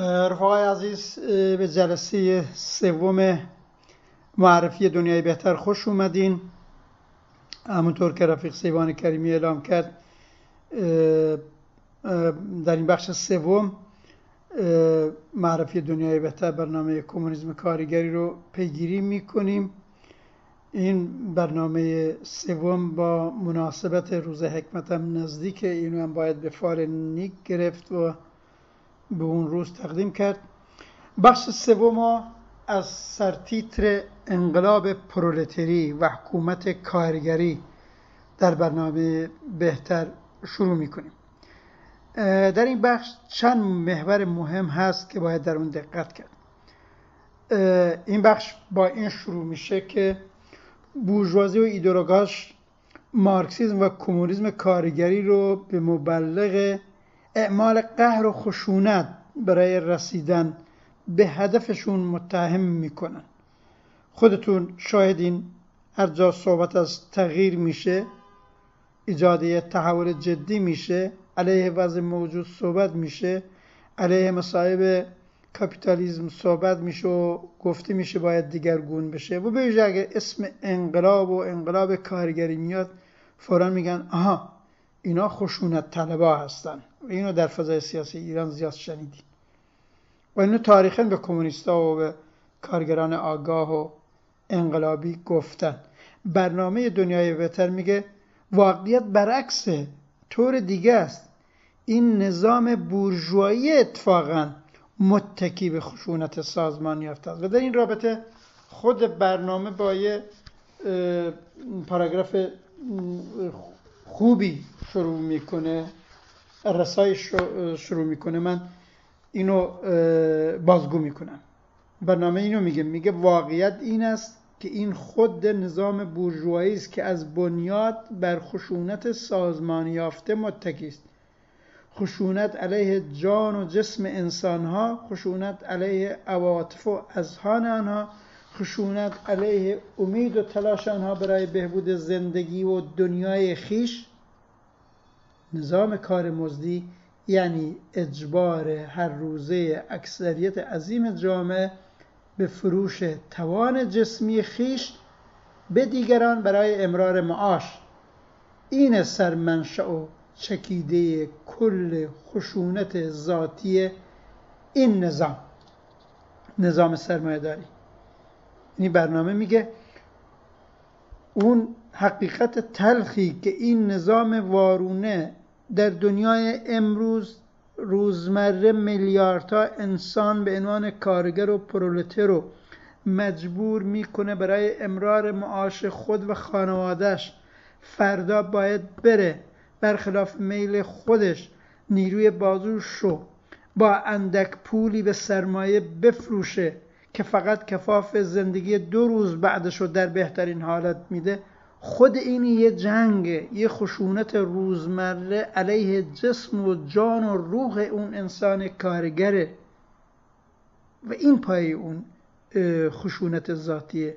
رفقای عزیز به جلسه سوم معرفی دنیای بهتر خوش اومدین. همونطور که رفیق سیوان کریمی اعلام کرد در این بخش سوم معرفی دنیای بهتر برنامه کمونیسم کارگری رو پیگیری می‌کنیم. این برنامه سوم با مناسبت روز حکمتم نزدیک اینو هم باید به فال نیک گرفت و به اون روز تقدیم کرد. بخش سوم از سرتیتر انقلاب پرولتری و حکومت کارگری در برنامه بهتر شروع می‌کنیم. در این بخش چند محور مهم هست که باید در اون دقت کرد. این بخش با این شروع میشه که بورژوازی و ایدولوگاش مارکسیزم و کمونیسم کارگری رو به مبلغ اعمال قهر و خشونت برای رسیدن به هدفشون متهم می‌کنن. خودتون شاهدین هر جا صحبت از تغییر میشه ایجاد تحول جدی میشه علیه وضع موجود صحبت میشه علیه مصائب کاپیتالیزم صحبت میشه و گفته میشه باید دیگرگون بشه. و به اگر اسم انقلاب و انقلاب کارگری میاد فورا میگن آها اینا خشونت طلبا هستن. و اینو در فضای سیاسی ایران زیاد شنیدیم. و اینو تاریخا به کمونیستا و به کارگران آگاه و انقلابی گفتن. برنامه دنیای بهتر میگه واقعیت برعکسه طور دیگه است. این نظام بورژوایی اتفاقا متکی به خشونت سازمان یافته است. و در این رابطه خود برنامه با یه پاراگراف خوبی شروع می‌کنه. رسایش شروع می‌کنه. من اینو بازگو می‌کنم. برنامه اینو میگه. میگه واقعیت این است که این خود نظام بورژوایی است که از بنیاد بر خشونت سازمان یافته متکی است. خشونت علیه جان و جسم انسانها خشونت علیه عواطف و اذهان آنها خشونت علیه امید و تلاش آنها برای بهبود زندگی و دنیای خیش نظام کار مزدی یعنی اجبار هر روزه اکثریت عظیم جامعه به فروش توان جسمی خیش به دیگران برای امرار معاش. این سرمنشأ و چکیده کل خشونت ذاتی این نظام. نظام سرمایه داری این برنامه میگه اون حقیقت تلخی که این نظام وارونه در دنیای امروز روزمره میلیاردها انسان به عنوان کارگر و پرولتر رو مجبور می‌کنه برای امرار معاش خود و خانوادهش فردا باید بره برخلاف میل خودش. نیروی بازوش رو با اندک پولی به سرمایه بفروشه که فقط کفاف زندگی دو روز بعدش رو در بهترین حالت میده. خود این یه جنگ یه خشونت روزمره علیه جسم و جان و روح اون انسان کارگره. و این پای اون خشونت ذاتی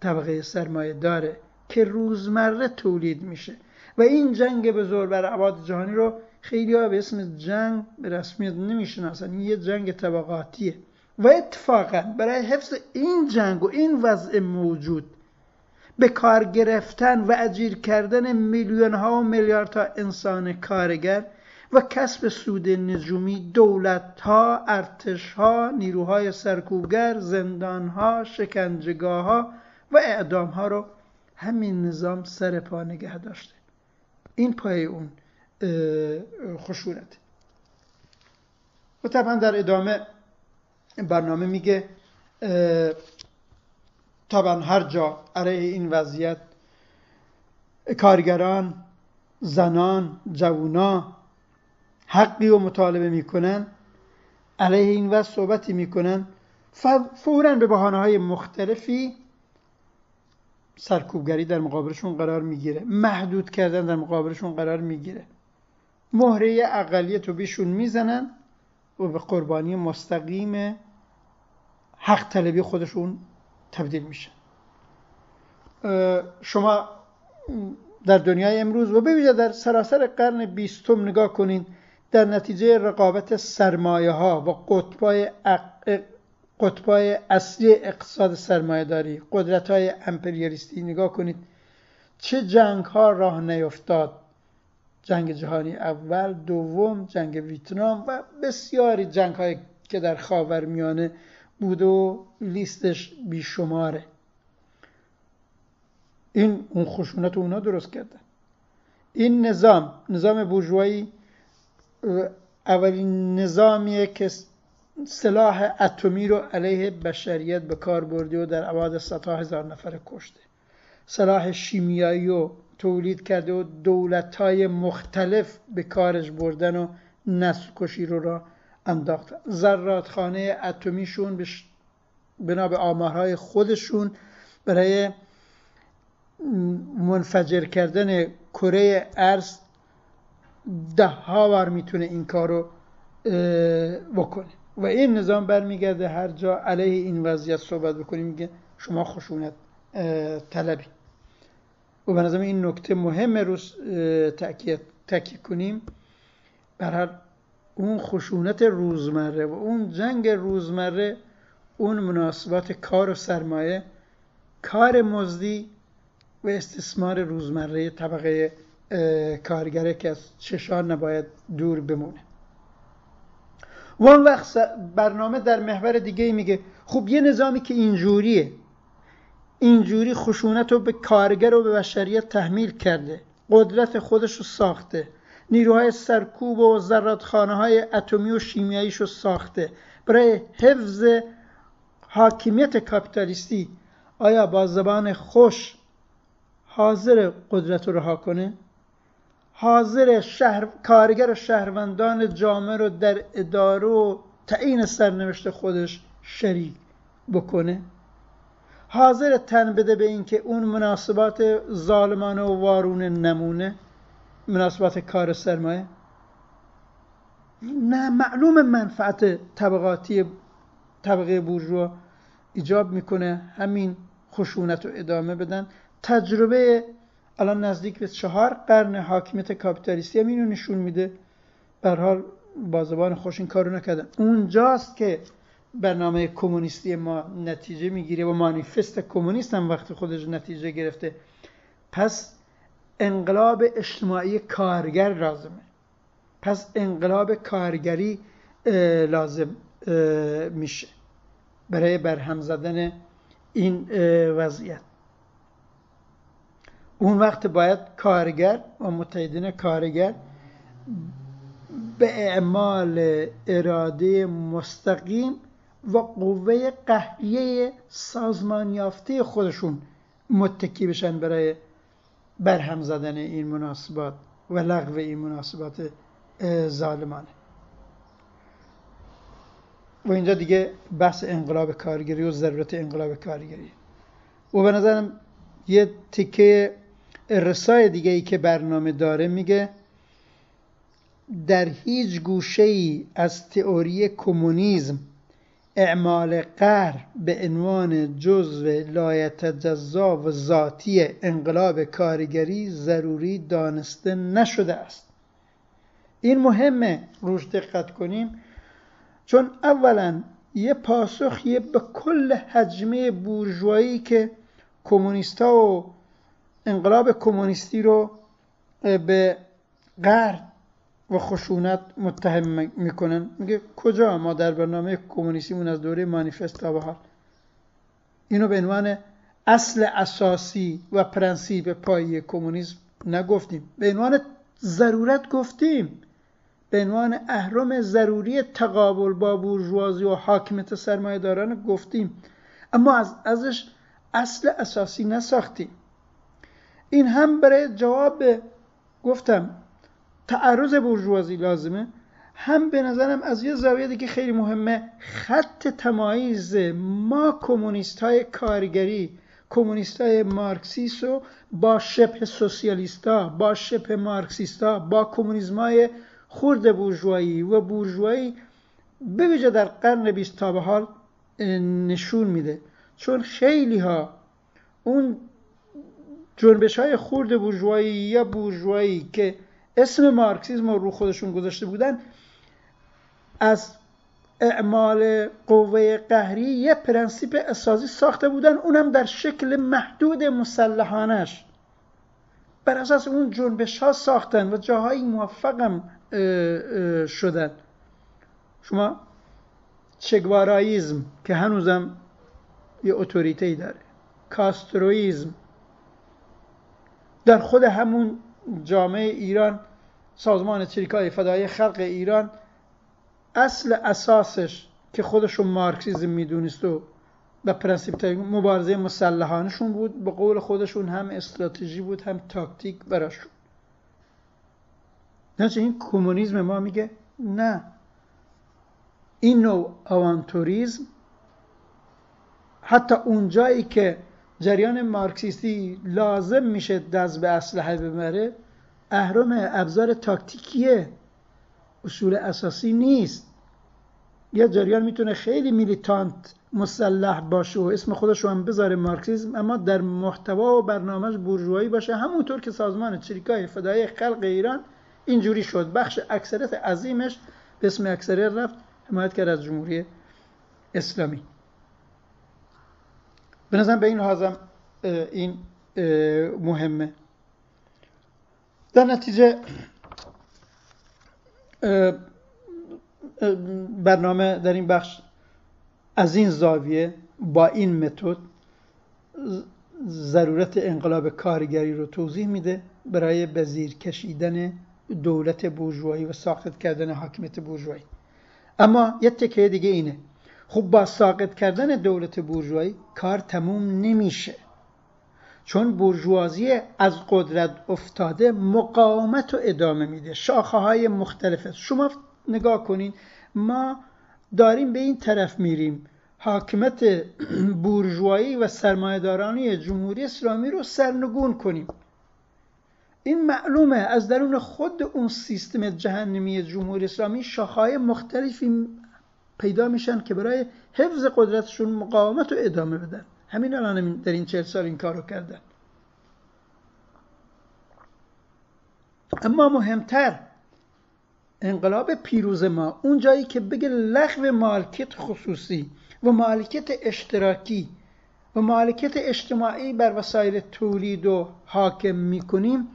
طبقه سرمایه داره که روزمره تولید میشه. و این جنگ زور بر عباد جهانی رو خیلی به اسم جنگ به رسمیت نمی‌شناسن. یه جنگ طبقاتیه. و اتفاقا برای حفظ این جنگ و این وضع موجود به کار گرفتن و اجیر کردن میلیون ها و میلیارد انسان کارگر و کسب سود نجومی دولت ها ارتش ها نیروهای سرکوبگر زندان ها شکنجگاه ها و اعدام ها رو همین نظام سر پا نگه داشته. این پای اون خشونت. و طبعا در ادامه برنامه میگه طبعا هر جا علیه این وضعیت کارگران زنان جوونا حقی و مطالبه می‌کنن علیه این وضع صحبتی می‌کنن فورا به بحانه های مختلفی سرکوبگری در مقابلشون قرار می‌گیره. محدود کردن در مقابلشون قرار می‌گیره. مهره اقلیت رو بیشون می‌زنن و به قربانی مستقیم حق طلبی خودشون تبدیل میشن شما در دنیای امروز و ببینید در سراسر قرن بیستم نگاه کنید در نتیجه رقابت سرمایه ها و قطبای, قطبای اصلی اقتصاد سرمایه داری قدرت های امپریالیستی نگاه کنید چه جنگ ها راه نیفتاد؟ جنگ جهانی اول دوم جنگ ویتنام و بسیاری جنگ های که در خاور میانه بود و لیستش بیشماره. این اون خشونت اونا درست کردن. این نظام نظام بورژوایی اولین نظامیه که سلاح اتمی رو علیه بشریت به کار برده و در عواد صدها هزار نفر کشته. سلاح شیمیایی رو تولید کرده و دولت های مختلف به کارش بردن و نسل کشی رو را انداخت. زرادخانه اتمیشون بنا به آمارهای خودشون برای منفجر کردن کره ارز ده ها بار می‌تونه این کارو بکنه. و این نظام برمیگرده هر جا علیه این وضعیت صحبت بکنیم میگه شما خشونت طلبی. و به نظرم این نکته مهم روز تاکید کنیم. بر اون خشونت روزمره و اون جنگ روزمره اون مناسبات کار و سرمایه کار مزدی و استثمار روزمره طبقه کارگره که از چشان نباید دور بمونه. و اون وقت برنامه در محور دیگه میگه خب یه نظامی که اینجوریه. اینجوری خشونت رو به کارگر و به بشریت تحمیل کرده. قدرت خودش رو ساخته. نیروهای سرکوب و زرادخانه های اتمی و شیمیاییش رو ساخته. برای حفظ حاکمیت کاپیتالیستی آیا با زبان خوش حاضر قدرت رو رها کنه؟ حاضر شهر، کارگر شهروندان جامعه رو در اداره و تعیین سرنوشت خودش شریک بکنه؟ حاضر تن بده به اینکه اون مناسبات ظالمانه و وارون نمونه؟ مناسبات کار سرمایه؟ نه معلوم منفعت طبقاتی طبقه بورژوا ایجاب می‌کنه. همین خشونت رو ادامه بدن. تجربه الان نزدیک به چهار قرن حاکمیت کاپیتالیستی هم اینو نشون میده. به حال با زبان خوش این کارو نکردن. اونجاست که برنامه کمونیستی ما نتیجه می‌گیره و مانیفست کمونیست هم وقت خودش نتیجه گرفته. پس انقلاب اجتماعی کارگر لازمه. پس انقلاب کارگری لازم میشه برای برهم زدن این وضعیت. اون وقت باید کارگر و متحدین کارگر به اعمال اراده مستقیم و قوه قهریه سازمان یافته خودشون متکی بشن برای برهم زدن این مناسبات و لغو این مناسبات ظالمانه. و اینجا دیگه بحث انقلاب کارگری و ضرورت انقلاب کارگری. و به نظرم یه تیکه رسای دیگه ای که برنامه داره میگه در هیچ گوشه ای از تئوری کمونیسم اعمال قهر به عنوان جزو لایتجزا و ذاتی انقلاب کارگری ضروری دانسته نشده است. این مهمه روش دقت کنیم. چون اولا یه پاسخیه به کل حجمه بورژوایی که کمونیستا و انقلاب کمونیستی رو به قهر و خشونت متهم می‌کنن. میگه کجا ما در برنامه کمونیستیمون از دوره مانیفست تا به اینو به عنوان اصل اساسی و پرنسیب پایی کمونیسم نگفتیم. به عنوان ضرورت گفتیم. به عنوان اهرم ضروری تقابل با بورژوازی و حاکمیت سرمایه داران گفتیم. اما از ازش اصل اساسی نساختیم. این هم برای جواب گفتم. تعرض برجوازی لازمه. هم به نظرم از یه زاویه دیگه خیلی مهمه. خط تمایز ما کمونیست های کارگری کمونیست های مارکسیست و با شبه سوسیالیستا با شبه مارکسیستا با کمونیسم های خورد بورژوایی و بورژوایی بویژه در قرن بیست تا به حال نشون میده. چون خیلی ها اون جنبش های خرده بورژوایی یا بورژوایی که اسم مارکسیزم رو خودشون گذاشته بودن از اعمال قوه قهری یه پرنسیپ اساسی ساخته بودن اونم در شکل محدود مسلحانش بر اساس اون جنبش ها ساختن و جاهایی موفقم شدن. شما چگواراییزم که هنوزم یه اتوریته داره. کاسترویزم در خود همون جامعه ایران سازمان چریکای فدایی خلق ایران اصل اساسش که خودشون مارکسیزم می‌دونست و به پرنسیپ مبارزه مسلحانشون بود به قول خودشون هم استراتژی بود هم تاکتیک براشون. نه این کمونیسم ما میگه نه. این نوع آوانتوریزم حتی اونجایی که جریان مارکسیستی لازم میشه دست به اسلحه ببره اهرام ابزار تاکتیکیه. اصول اساسی نیست. یه جریان می‌تونه خیلی میلیتانت مسلح باشه و اسم خودش رو هم بذاره مارکسیسم اما در محتوا و برنامهش بورژوایی باشه. همونطور که سازمان چریکای فدای خلق ایران اینجوری شد. بخش اکثریت عظیمش به اسم اکثریت رفت حمایت کرد از جمهوری اسلامی. به نظرم به این لحاظم این مهمه. در نتیجه برنامه در این بخش از این زاویه با این متد ضرورت انقلاب کارگری رو توضیح میده برای بزیر کشیدن دولت بورژوایی و ساقط کردن حاکمیت بورژوایی. اما یه تکه دیگه اینه. خب با ساقط کردن دولت بورژوایی کار تموم نمیشه. چون بورژوازی از قدرت افتاده مقاومت رو ادامه میده. شاخه های مختلفه شما نگاه کنین ما داریم به این طرف میریم. حاکمت بورژوایی و سرمایهدارانی جمهوری اسلامی رو سرنگون کنیم. این معلومه. از درون خود اون سیستم جهنمی جمهوری اسلامی شاخهای مختلفی پیدا میشن که برای حفظ قدرتشون مقاومت رو ادامه بدن. همین الان در این چهل سال این کارو کردن. اما مهمتر انقلاب پیروز ما اون جایی که بگه لغو مالکیت خصوصی و مالکیت اشتراکی و مالکیت اجتماعی بر وسایل تولید رو حاکم می‌کنیم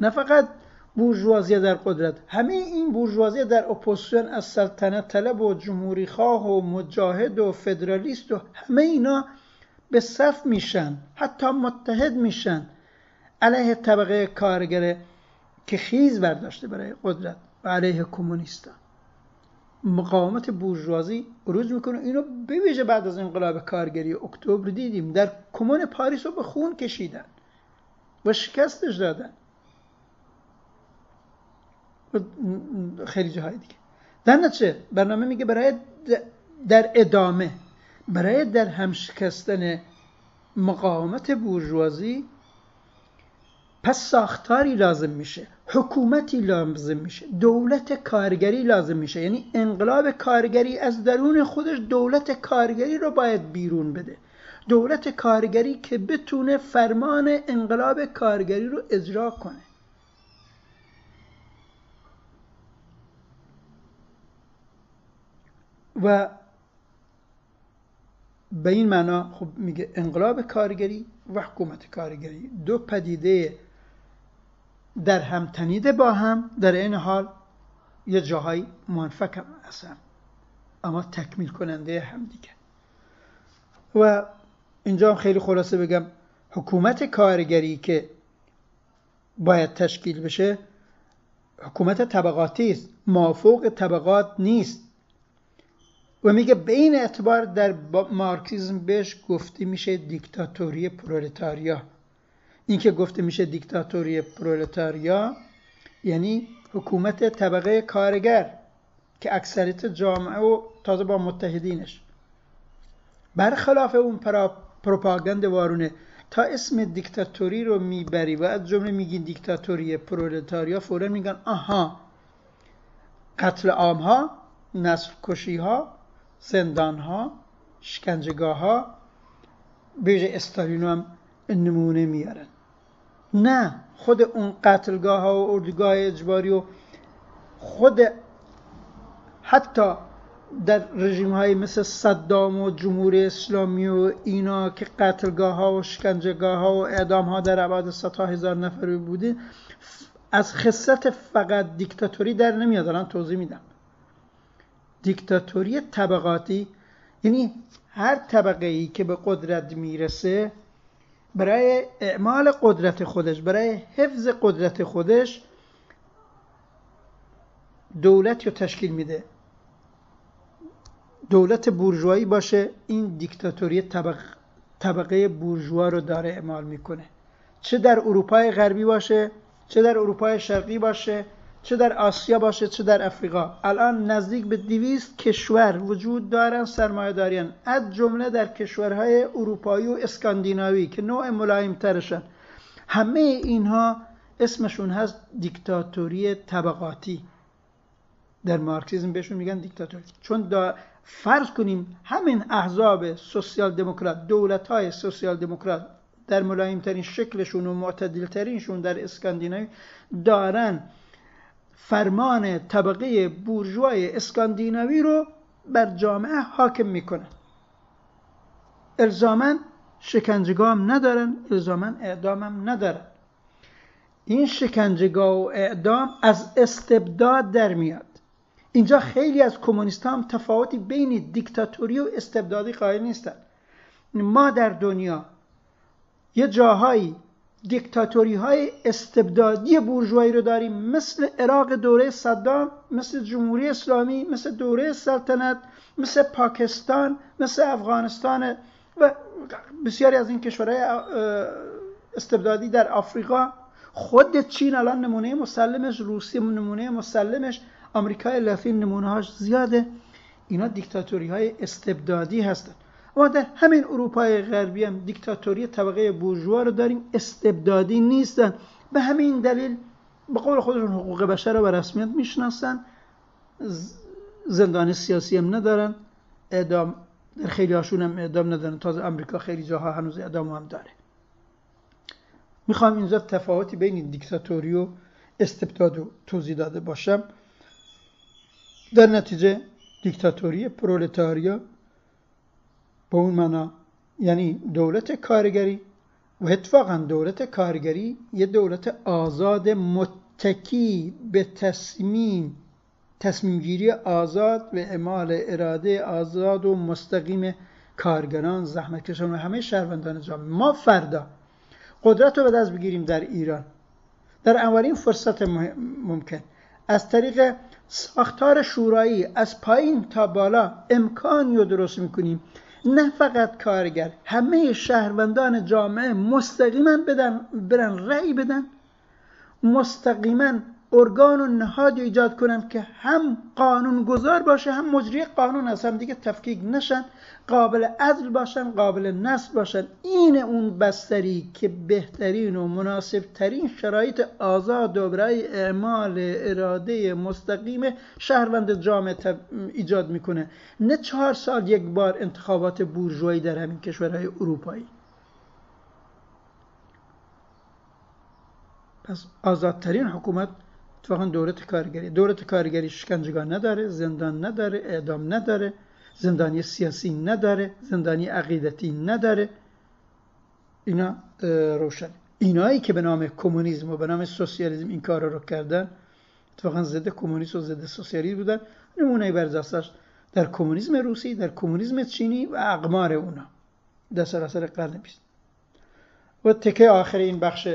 نه فقط بورژوازی در قدرت. همه این بورژوازی در اپوزیسیون از سلطنت طلب و جمهوری خواه و مجاهد و فدرالیست و همه اینا به صف میشن حتی متحد میشن. علیه طبقه کارگره که خیز برداشته برای قدرت و علیه کمونیستا. مقاومت بورژوازی عروج می‌کنه. اینو بویژه بعد از انقلاب کارگری اکتبر دیدیم. در کمون پاریس رو به خون کشیدن. و شکستش دادن. خیلی جاهای دیگه. در نتیجه برنامه میگه برای در ادامه برای در هم شکستن مقاومت بورژوازی پس ساختاری لازم میشه حکومتی لازم میشه دولت کارگری لازم میشه. یعنی انقلاب کارگری از درون خودش دولت کارگری رو باید بیرون بده. دولت کارگری که بتونه فرمان انقلاب کارگری رو اجرا کنه. و به این معنا خب میگه انقلاب کارگری و حکومت کارگری. دو پدیده در هم تنیده با هم در این حال یه جاهایی منفک هم هستن. اما تکمیل کننده هم دیگه. و اینجا هم خیلی خلاصه بگم حکومت کارگری که باید تشکیل بشه حکومت طبقاتی است. مافوق طبقات نیست. و میگه به این اعتبار در مارکسیزم بهش گفته میشه دیکتاتوری پرولتاریا. این که گفته میشه دیکتاتوری پرولتاریا یعنی حکومت طبقه کارگر که اکثریت جامعه و تازه با متحدینش. برخلاف اون پروپاگند وارونه تا اسم دیکتاتوری رو می‌بری و از جمله میگین دیکتاتوری پرولتاریا فورا میگن آها قتل عام ها نسل کشی ها زندان ها شکنجگاه ها به استالینو هم نمونه میارن. نه خود اون قتلگاه ها و اردوگاه اجباری و خود حتی در رژیم های مثل صدام و جمهوری اسلامی و اینا که قتلگاه ها و شکنجگاه ها و اعدام ها در عباد ستا هزار نفر بوده از خصت فقط دیکتاتوری در نمیاد. الان توضیح میدم. دیکتاتوری طبقاتی یعنی هر طبقه ای که به قدرت می‌رسه برای اعمال قدرت خودش برای حفظ قدرت خودش دولت رو تشکیل میده. دولت بورژوایی باشه این دیکتاتوری طبق... طبقه بورژوا رو داره اعمال می‌کنه. چه در اروپای غربی باشه چه در اروپای شرقی باشه چه در آسیا باشه چه در افریقا. الان نزدیک به دویست کشور وجود دارن سرمایه دارین از جمله در کشورهای اروپایی و اسکاندیناوی که نوع ملایم ترشن همه اینها اسمشون هست دیکتاتوری طبقاتی. در مارکسیزم بهشون میگن دیکتاتوری. چون دا فرض کنیم همین احزاب سوسیال دموکرات دولت های سوسیال دموکرات در ملایم ترین شکلشون و معتدل ترینشون در اسکاندیناوی دارن فرمان طبقه بورژوای اسکاندیناوی رو بر جامعه حاکم می‌کنن الزامن شکنجگاه هم ندارن الزامن اعدام هم ندارن. این شکنجگاه و اعدام از استبداد در میاد. اینجا خیلی از کمونیست هم تفاوتی بین دیکتاتوری و استبدادی قائل نیستن. ما در دنیا یه جاهایی دیکتاتوری های استبدادی بورژوایی رو داریم. مثل عراق دوره صدام مثل جمهوری اسلامی مثل دوره سلطنت مثل پاکستان مثل افغانستان و بسیاری از این کشورهای استبدادی در آفریقا. خود چین الان نمونه مسلمش روسیه نمونه مسلمش آمریکای لاتین نمونه هاش زیاده. اینا دیکتاتوری های استبدادی هستند ما در همین اروپای غربی هم دیکتاتوری طبقه بورژوا رو داریم استبدادی نیستن. به همین دلیل به قول خودشون حقوق بشر رو به رسمیت می‌شناسن. زندان سیاسی هم ندارن. اعدام در خیلی هاشون هم اعدام ندارن. تازه امریکا خیلی جاها هنوز اعدام هم داره. می‌خوام اینجا تفاوتی بین دیکتاتوری و استبداد رو توضیح داده باشم. در نتیجه دیکتاتوری پرولتاریا به اون معنا یعنی دولت کارگری و اتفاقا دولت کارگری یه دولت آزاد متکی به تصمیم تصمیم گیری آزاد و اعمال اراده آزاد و مستقیم کارگران زحمتکشان و همه شهروندان جامعه. ما فردا قدرت رو به دست بگیریم در ایران. در اولین فرصت ممکن. از طریق ساختار شورایی از پایین تا بالا امکانی رو درست می‌کنیم. نه فقط کارگر همه شهروندان جامعه مستقیما بدن برن رأی بدن. مستقیما ارگان و نهادی ایجاد کنند که هم قانون گذار باشه هم مجری قانون از هم دیگه تفکیک نشن قابل عدل باشن قابل نصب باشن. این اون بستری که بهترین و مناسب ترین شرایط آزاد و برای اعمال اراده مستقیم شهروند جامعه ایجاد می‌کنه. نه چهار سال یک بار انتخابات بورژوایی در همین کشورهای اروپایی. پس آزادترین حکومت اتفاقا دولت کارگری دولت کارگری شکنجگاه نداره زندان نداره اعدام نداره زندانی سیاسی نداره زندانی عقیدتی نداره اینا روشن اینایی که به نام کمونیسم و به نام سوسیالیسم این کار رو کردن اتفاقا ضد کمونیسم و ضد سوسیالیسم بودن نمونه برجستش در کمونیسم روسی در کمونیسم چینی و اقمار اونا در سراسر قرن بیست و تکه آخر این بخش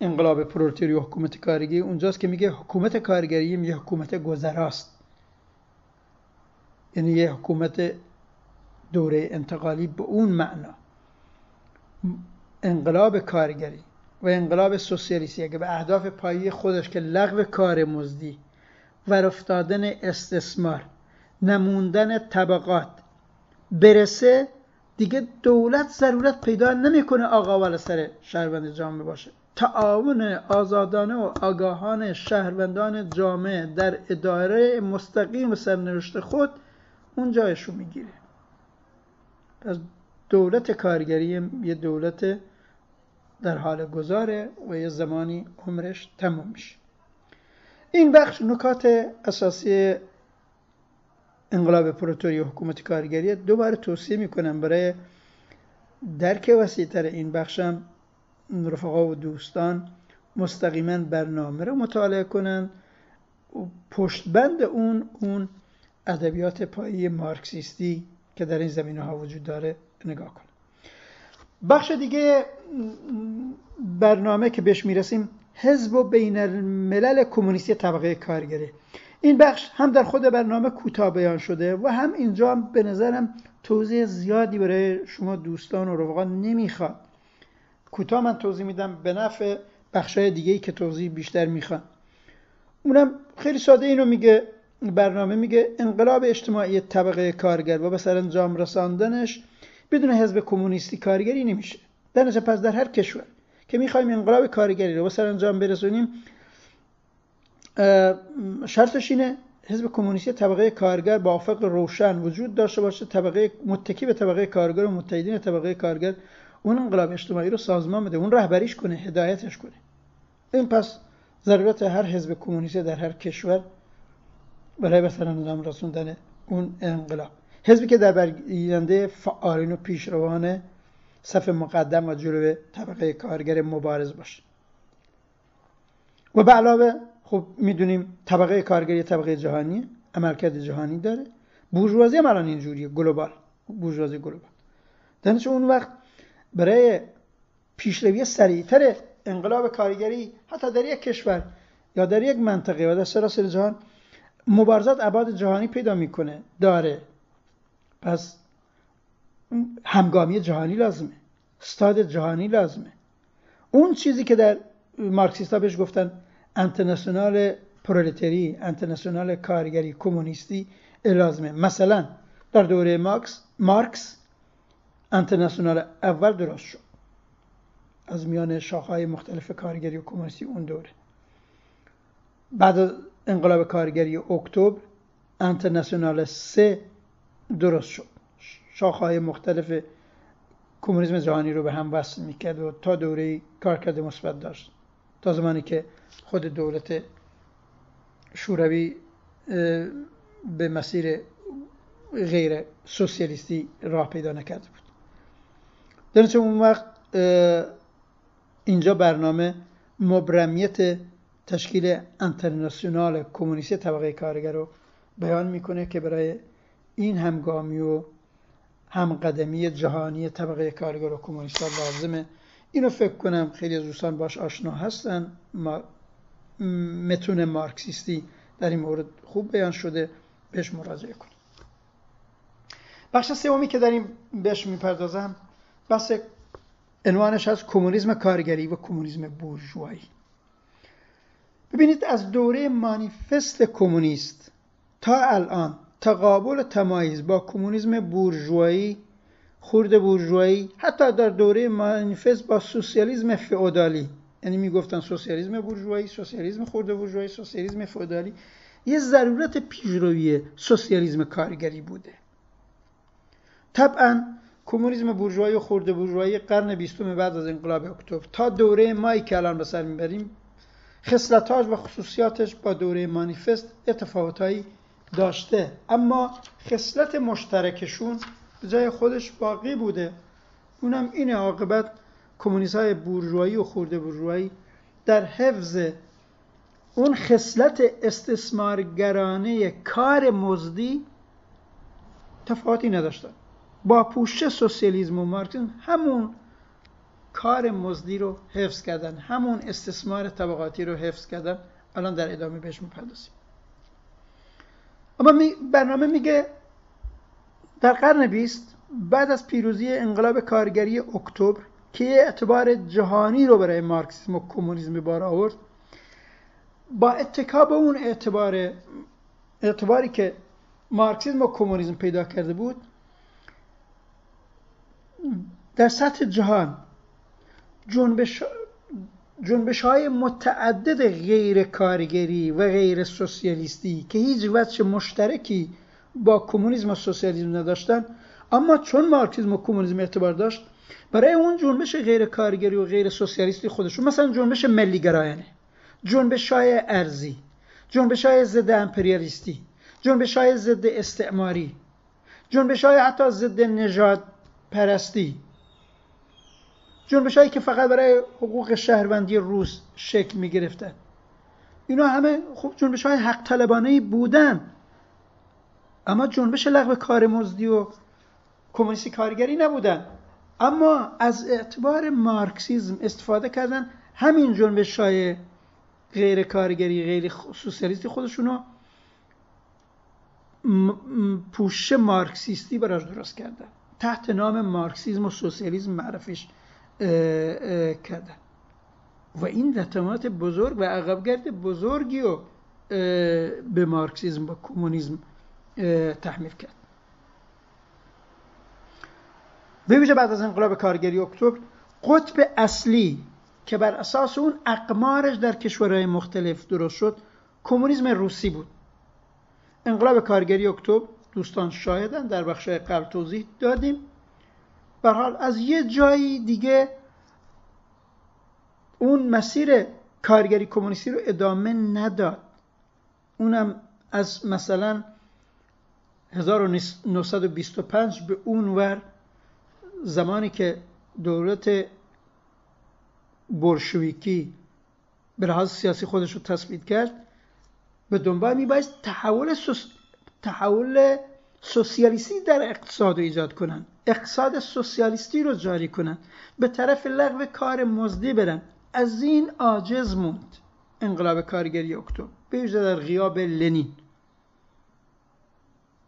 انقلاب پرولتاری و حکومت کارگری. اونجاست که میگه حکومت کارگری یه حکومت گذراست. یعنی یه حکومت دوره انتقالی به اون معنا. انقلاب کارگری و انقلاب سوسیالیستی اگه به اهداف پایی خودش که لغو کار مزدی و افتادن استثمار نموندن طبقات برسه دیگه دولت ضرورت پیدا نمی‌کنه آقا ولی سر شهروند جامعه باشه. تعاون آزادانه و آگاهان شهروندان جامعه در اداره مستقیم سرنوشت خود اون جایشو می‌گیره. پس دولت کارگری یه دولت در حال گذاره و یه زمانی عمرش تموم میشه. این بخش نکات اساسی انقلاب پروتوری و حکومت کارگری دوباره توصیه می‌کنم برای درک وسیعتر این بخشم. رفقا و دوستان مستقیما برنامه رو مطالعه کنند و پشتبند اون اون ادبیات پایی مارکسیستی که در این زمینه ها وجود داره نگاه کنم بخش دیگه برنامه که بهش می‌رسیم حزب و بین الملل کمونیستی طبقه کارگری. این بخش هم در خود برنامه کوتاه بیان شده و هم اینجا به نظرم توضیح زیادی برای شما دوستان و رفقا نمی‌خواد. کوتاه من توضیح میدم به نفع بخشای دیگه ای که توضیح بیشتر می‌خوان اونم خیلی ساده اینو میگه برنامه میگه انقلاب اجتماعی طبقه کارگر و به سرانجام رساندنش بدون حزب کمونیستی کارگری نمیشه. در پس در هر کشور که می‌خوایم انقلاب کارگری رو به سرانجام برسونیم شرطش اینه حزب کمونیستی طبقه کارگر با افق روشن وجود داشته باشه طبقه متکی به طبقه کارگر و متحدین طبقه کارگر اون انقلاب اجتماعی رو سازمان بده اون رهبریش کنه هدایتش کنه. این پس ضرورت هر حزب کمونیستی در هر کشور برای به سرانجام رسوندن اون انقلاب. حزبی که در برگیرنده فعالین و پیشروان صف مقدم و جلو طبقه کارگر مبارز باشه. و به علاوه خب می‌دونیم طبقه کارگری طبقه جهانی عملکرد جهانی داره. بورژوازی هم الان اینجوریه گلوبال بورژوازی گلوبال. دانش اون وقت برای پیشروی سریعتر انقلاب کارگری حتی در یک کشور یا در یک منطقه و در سراسر جهان مبارزات ابعاد جهانی پیدا می‌کنه داره. پس همگامی جهانی لازمه استاد جهانی لازمه. اون چیزی که در مارکسیستا بهش گفتن انترناسیونال پرولتری انترناسیونال کارگری کمونیستی لازمه. مثلا در دوره مارکس مارکس انترناسیونال اول درست شد. از میان شاخهای مختلف کارگری و کمونیستی اون دوره. بعد از انقلاب کارگری اکتبر انترناسیونال سه درست شد. شاخهای مختلف کمونیسم جهانی رو به هم وصل می‌کرد و تا دوره کارکرد مثبت داشت. تا زمانی که خود دولت شوروی به مسیر غیر سوسیالیستی راه پیدا نکرده بود. در اون وقت اینجا برنامه مبرمیت تشکیل انترناسیونال کمونیستی طبقه کارگر رو بیان می‌کنه که برای این همگامی و همقدمی جهانی طبقه کارگر و کمونیستان لازمه. اینو فکر کنم خیلی از دوستان باش آشنا هستن. ما متون مارکسیستی در این مورد خوب بیان شده. بهش مراجعه کنیم. بخش سومی که در این بهش می‌پردازم بحث عنوانش از کمونیسم کارگری و کمونیسم بورژوایی. ببینید از دوره مانیفست کمونیست تا الان تقابل تمایز با کمونیسم بورژوایی خورد بورژوایی حتی در دوره مانیفست با سوسیالیسم فئودالی. یعنی می‌گفتن سوسیالیسم بورژوایی سوسیالیسم خورد بورژوایی سوسیالیسم فئودالی. یه ضرورت پیشروی سوسیالیسم کارگری بوده. طبعا کمونیسم بورژوایی و خورده بورژوایی قرن بیستم بعد از انقلاب اکتبر. تا دوره مایی که الان به سر می‌بریم خصلتاش و خصوصیاتش با دوره مانیفست اتفاوتهایی داشته. اما خصلت مشترکشون جای خودش باقی بوده. اونم این عاقبت کمونیست های بورژوایی و خورده بورژوایی در حفظ اون خصلت استثمارگرانه کار مزدی تفاوتی نداشتن. با پوشش سوسیالیسم و مارکسیسم همون کار مزدی رو حفظ کردن همون استثمار طبقاتی رو حفظ کردن الان در ادامه بهش می‌پردازیم. اما برنامه میگه در قرن بیست بعد از پیروزی انقلاب کارگری اکتبر که اعتبار جهانی رو برای مارکسیسم و کمونیسم بار آورد با اتکا به اون اعتبار اعتباری که مارکسیسم و کمونیسم پیدا کرده بود در سطح جهان جنبش جنبش های متعدد غیر کارگری و غیر سوسیالیستی که هیچ وجه مشترکی با کمونیسم و سوسیالیسم نداشتن اما چون مارکسیسم و کمونیسم اعتبار داشت برای اون جنبش غیر کارگری و غیر سوسیالیستی خودشون مثلا جنبش ملی گرایانه جنبش های ارزی جنبش های ضد امپریالیستی جنبش های ضد استعماری جنبش های حتی ضد نجات پرستی. جنبش هایی که فقط برای حقوق شهروندی روس شکل می گرفتن اینا همه خوب جنبش های حق طلبانه بودن. اما جنبش لغو کار مزدی و کمونیستی کارگری نبودن. اما از اعتبار مارکسیزم استفاده کردن همین جنبش های غیر کارگری غیر سوسیالیستی خودشونو پوش مارکسیستی براش درست کردن. تحت نام مارکسیزم و سوسیالیسم معرفش کردن و این رتمات بزرگ و عقبگرد بزرگی رو به مارکسیزم و کمونیسم تحمیل کرد. ویژه بعد از انقلاب کارگری اکتبر قطب اصلی که بر اساس اون اقمارش در کشورهای مختلف درست شد کمونیسم روسی بود. انقلاب کارگری اکتبر دوستان شاهدن در بخش قبل توضیح دادیم. به حال از یه جایی دیگه اون مسیر کارگری کمونیستی رو ادامه نداد. اونم از مثلا 1925 به اون ور زمانی که دولت برشویکی به لحاظ سیاسی خودش رو تثبیت کرد به دنبال میبایست تحول, سوس... تحول سوسیالیستی در اقتصاد رو ایجاد کنن اقتصاد سوسیالیستی رو جاری کنن به طرف لغو کار مزدی برن از این عاجز موند. انقلاب کارگری اکتبر. به در غیاب لنین.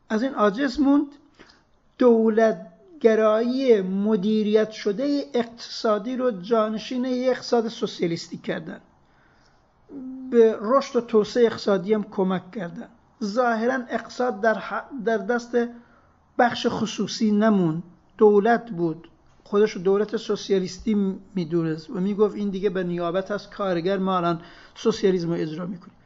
از این عاجز موند دولت گرایی مدیریت شده اقتصادی رو جانشین اقتصاد سوسیالیستی کردن. به رشد و توسعه اقتصادی هم کمک کردن. ظاهرا اقتصاد در, در دست بخش خصوصی نمون دولت بود. خودش دولت سوسیالیستی می‌دونست و می‌گفت این دیگه به نیابت از کارگر ما الان سوسیالیسم رو اجرا می‌کنیم.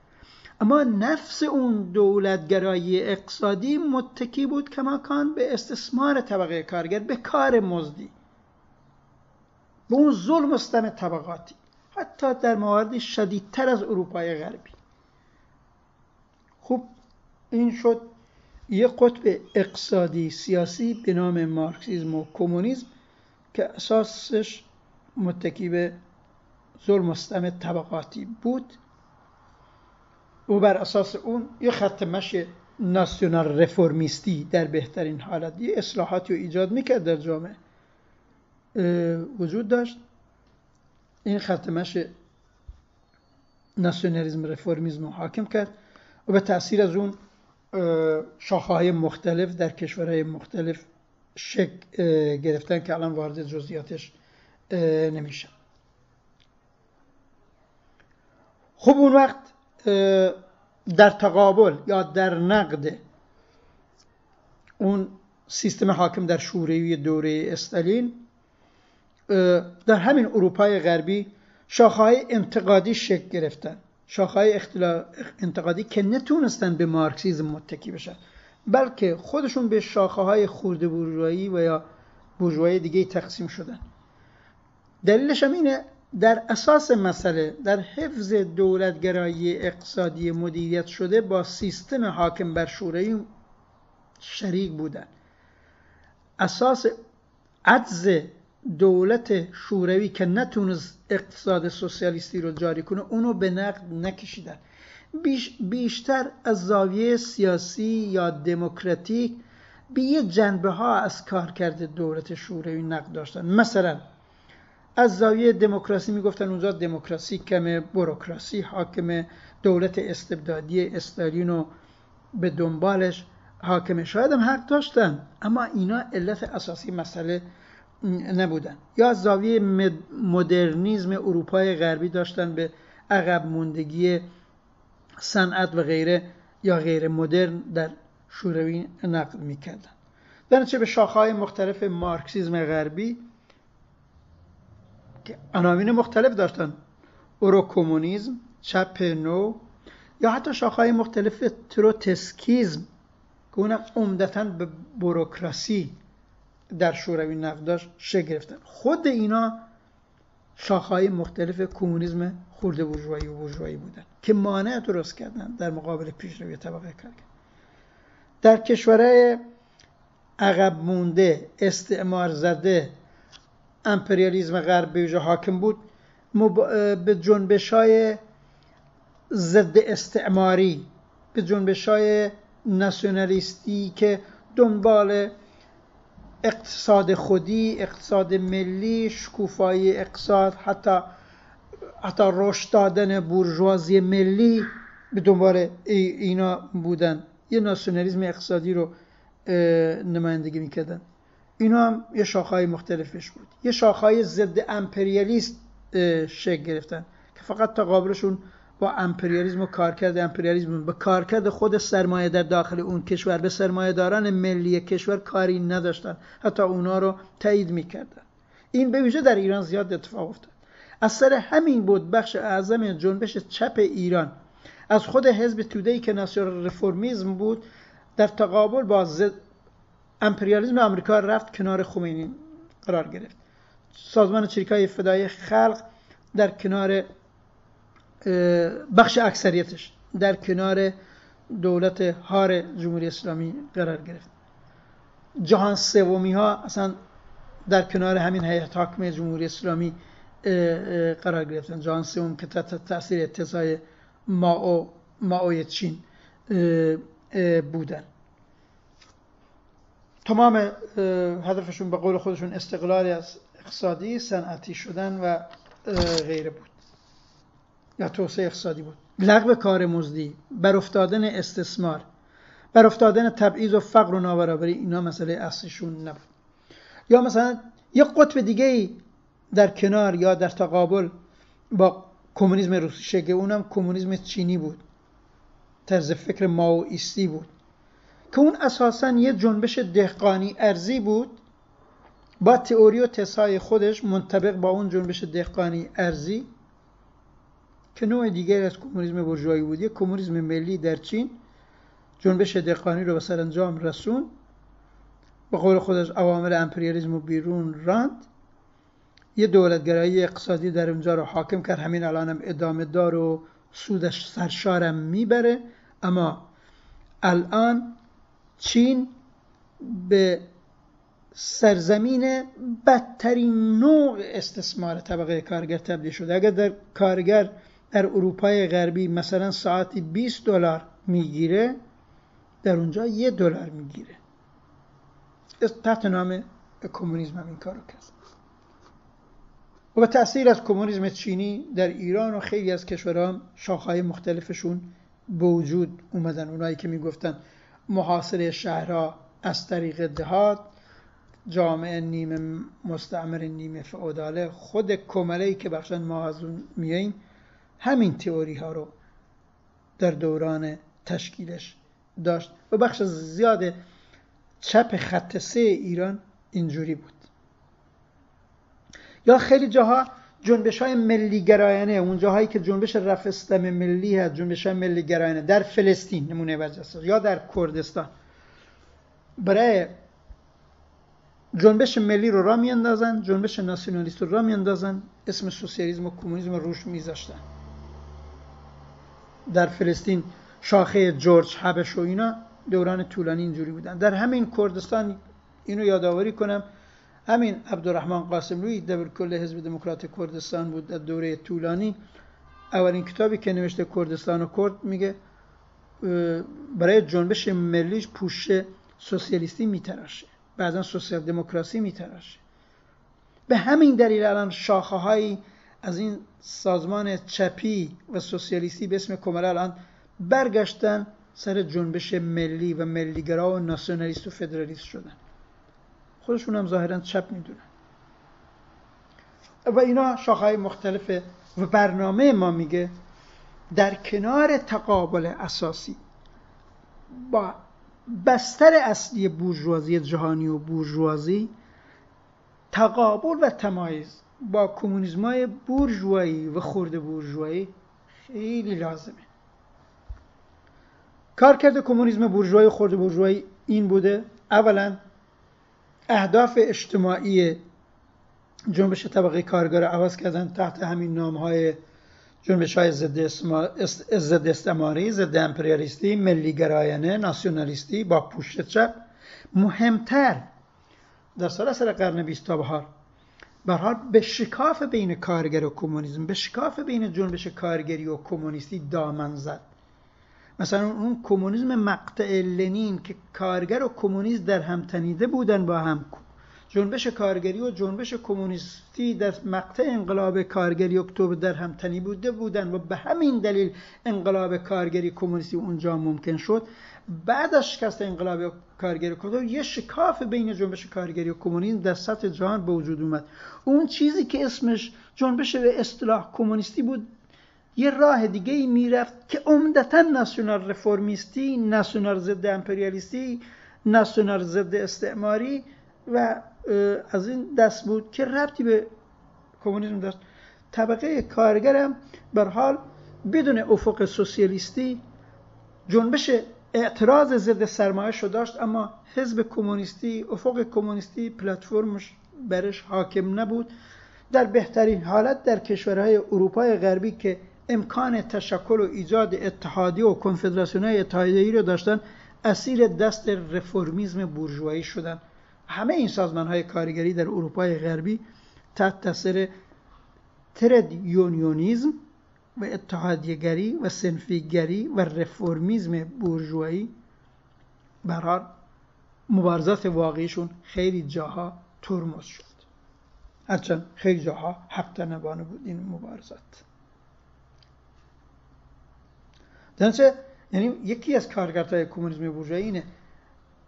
اما نفس اون دولتگرایی اقتصادی متکی بود کماکان به استثمار طبقه کارگر به کار مزدی. به اون ظلم استم طبقاتی. حتی در موارد شدیدتر از اروپای غربی. خوب این شد. یه قطب اقتصادی سیاسی به نام مارکسیزم و کمونیسم که اساسش متکی به ظلم استم طبقاتی بود. او بر اساس اون یه خط مشی ناسیونال رفرمیستی در بهترین حالت یه اصلاحاتی رو ایجاد می‌کرد در جامعه. وجود داشت. این خط مشی ناسیونالیزم رفرمیزم حاکم کرد و به تاثیر از اون شاخه مختلف در کشورهای مختلف شک گرفتن که الان وارد جزئیاتش نمیشم خب اون وقت در تقابل یا در نقد اون سیستم حاکم در شوروی دوره استالین در همین اروپای غربی شاخهای انتقادی شکل گرفتن. شاخهای انتقادی که نتونستن به مارکسیزم متکی بشن بلکه خودشون به شاخه های خورده بورژوایی و یا بورژوایی دیگه تقسیم شدن. دلیلش هم اینه در اساس مسئله در حفظ دولتگرایی اقتصادی مدیریت شده با سیستم حاکم بر شوروی شریک بودن. اساس عجز دولت شوروی که نتونست اقتصاد سوسیالیستی رو جاری کنه اونو به نقد نکشیدن. بیش بیشتر از زاویه سیاسی یا دموکراتیک به یه جنبه ها از کار کرده دولت شوروی نقد داشتن. مثلا از زاویه دموکراسی می‌گفتن اونجا دموکراسی کمه بروکراسی حاکم دولت استبدادی استالین و به دنبالش حاکمه. شاید هم حق داشتن اما اینا علت اساسی مسئله نبودن. یا از زاویه مدرنیزم اروپای غربی داشتن به عقب موندگی صنعت و غیره یا غیر مدرن در شوروی نقل می‌کردن. در به شاخهای مختلف مارکسیزم غربی که عناوین مختلف داشتن اورو کمونیسم چپ نو یا حتی شاخهای مختلف تروتسکیزم که اونم عمدتا به بروکراسی در شوروی نقد داشت شکل خود اینا شاخهای مختلف کمونیسم خورده بورژوایی و بورژوایی بودن که مانع درست کردن در مقابل پیشروی طبقه کارگر در کشورهای عقب مونده استعمار زده امپریالیزم غرب به حاکم بود به جنبش های ضد استعماری به جنبش های ناسیونالیستی که دنبال اقتصاد خودی اقتصاد ملی شکوفایی اقتصاد حتی حتی رشد دادن بورژوازی ملی به دنبال اینا بودن. یه ناسیونالیسم اقتصادی رو نمایندگی می‌کردن. اینا هم یه شاخهای مختلفش بود. یه شاخهای ضد امپریالیست شکل گرفتن که فقط تقابلشون با امپریالیسم و کارکرد امپریالیسم به کارکرد خود سرمایه در داخل اون کشور. به سرمایه داران ملی کشور کاری نداشتن. حتی اونا رو تایید می‌کردن. این به ویژه در ایران زیاد اتفاق افتاد. از سر همین بود بخش اعظم جنبش چپ ایران. از خود حزب تودهی که ناسیونال رفرمیزم بود در تقابل با زد امپریالیسم آمریکا رفت کنار خمینی قرار گرفت. سازمان چریکای فدای خلق در کنار بخش اکثریتش در کنار دولت هار جمهوری اسلامی قرار گرفت. جهان سومی ها اصلا در کنار همین هیئت حاکمه جمهوری اسلامی قرار گرفتن. جهان سوم که تحت تاثیر اتضای ماو ماوی چین بودن. تمام هدفشون به قول خودشون استقلالی از اقتصادی صنعتی شدن و غیره بود. یا توسعه اقتصادی بود. لغو کار مزدی بر افتادن استثمار بر افتادن تبعیض و فقر و نابرابری اینا مسئله اصلیشون نبود. یا مثلا یه قطب دیگه ای در کنار یا در تقابل با کمونیسم روسی شگه اونم کمونیسم چینی بود. طرز فکر ماویستی بود. که اون اساسا یه جنبش دهقانی ارزی بود. با تئوری و تسای خودش منطبق با اون جنبش دهقانی ارزی. که نوع دیگر از کمونیسم برجوهایی بود. یک کمونیسم ملی در چین جنبش دهقانی رو به سرانجام رسون به قول خودش عوامل امپریالیسم و بیرون راند. یه دولتگرایی اقتصادی در اونجا رو حاکم کرد. همین الانم ادامه دار و سودش سرشارم می‌بره. اما الان چین به سرزمین بدترین نوع استثمار طبقه کارگر تبدیل شده. اگر در کارگر در اروپای غربی مثلا ساعتی 20 دلار می‌گیره در اونجا یه دلار می‌گیره. تحت نام کمونیسم هم این کارو کرد. و به تاثیر از کمونیسم چینی در ایران و خیلی از کشورها شاخهای مختلفشون به وجود اومدن. اونایی که می‌گفتن محاصره شهرها از طریق دهات جامعه نیمه مستعمر نیمه فعوداله خود کمله که بخشن ما از اون میاییم همین تئوری ها رو در دوران تشکیلش داشت و بخش زیاد چپ خط سه ایران اینجوری بود. یا خیلی جاها جنبش های ملی گرایانه اون جاهایی که جنبش رفستم ملی هست جنبش های ملی گرایانه در فلسطین نمونه برجسته یا در کردستان. برای جنبش ملی رو را میاندازن جنبش ناسیونالیست رو را میاندازن اسم سوسیالیسم و کمونیسم روش میذاشتن. در فلسطین شاخه جورج حبش و اینا دوران طولانی اینجوری بودن. در همین کردستان اینو یادآوری کنم. همین عبدالرحمن قاسم روی دبیر کل حزب دموکرات کردستان بود در دوره طولانی. اولین کتابی که نوشته کردستان و کرد میگه برای جنبش ملیش پوشه سوسیالیستی میتراشه بعضا سوسیال دموکراسی میتراشه به همین دلیل الان شاخه از این سازمان چپی و سوسیالیستی به اسم کمره الان برگشتن سر جنبش ملی و ملیگرا و ناسیونالیست و فدرالیست شدن. خودشون هم ظاهرا چپ می‌دونن. و اینا شاخهای مختلفه و برنامه ما میگه در کنار تقابل اساسی با بستر اصلی بورژوازی جهانی و بورژوازی تقابل و تمایز با کمونیسم های بورژوایی و خورده بورژوایی خیلی لازمه. کارکرد کمونیسم بورژوایی و خورده بورژوایی این بوده اولا اهداف اجتماعی جنبش طبقه کارگر عوض کردن تحت همین نام های جنبش های ضد استعماری ضد امپریالیستی ملی گرایانه ناسیونالیستی با پوشت چپ. مهمتر در سراسر قرن بیست تا بهار برحال به شکاف بین کارگر و کمونیسم به شکاف بین جنبش کارگری و کمونیستی دامن زد. مثلا اون کمونیسم مقطع لنین که کارگر و کمونیست در هم تنیده بودن با هم جنبش کارگری و جنبش کمونیستی در مقطع انقلاب کارگری اکتبر در هم تنی بوده بودن و به همین دلیل انقلاب کارگری کمونیستی اونجا ممکن شد. بعد از شکست انقلاب کارگری اکتبر یه شکاف بین جنبش کارگری و کمونیسم در سطح جهان به وجود اومد. اون چیزی که اسمش جنبش به اصطلاح کمونیستی بود یه راه دیگه ای می‌رفت که عمدتا ناسیونال رفرمیستی ناسیونال ضد امپریالیستی ناسیونال ضد استعماری و از این دست بود که ربطی به کمونیسم داشت. طبقه کارگرم بر حال بدون افق سوسیالیستی جنبش اعتراض ضد سرمایه داشت اما حزب کمونیستی افق کمونیستی پلتفرمش برش حاکم نبود. در بهترین حالت در کشورهای اروپای غربی که امکان تشکل و ایجاد اتحادی و کنفدراسیون اتحادیه‌ای رو داشتن اسیر دست رفرمیزم بورژوایی شدن. همه این سازمان های کارگری در اروپای غربی تحت تاثیر ترد یونیونیزم و اتحادیگری و سنفیگری و رفرمیزم بورژوایی برار مبارزات واقعیشون خیلی جاها ترمز شد. هرچند خیلی جاها حق تنبانه بود این مبارزات. درنچه یعنی یکی از کارگرهای کمونیسم بورژوایی اینه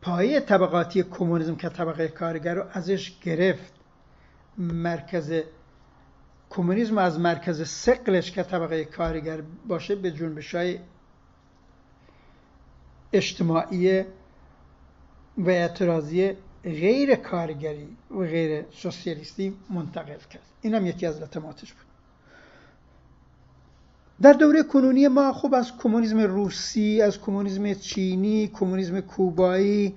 پایه طبقاتی کمونیسم که طبقه کارگر رو ازش گرفت مرکز کمونیسم از مرکز سقلش که طبقه کارگر باشه به جنبش های اجتماعی و اعتراضی غیر کارگری و غیر سوسیالیستی منتقل کرد. این هم یکی از لطماتش بود. در دوره کنونی ما خب از کمونیسم روسی از کمونیسم چینی کمونیسم کوبایی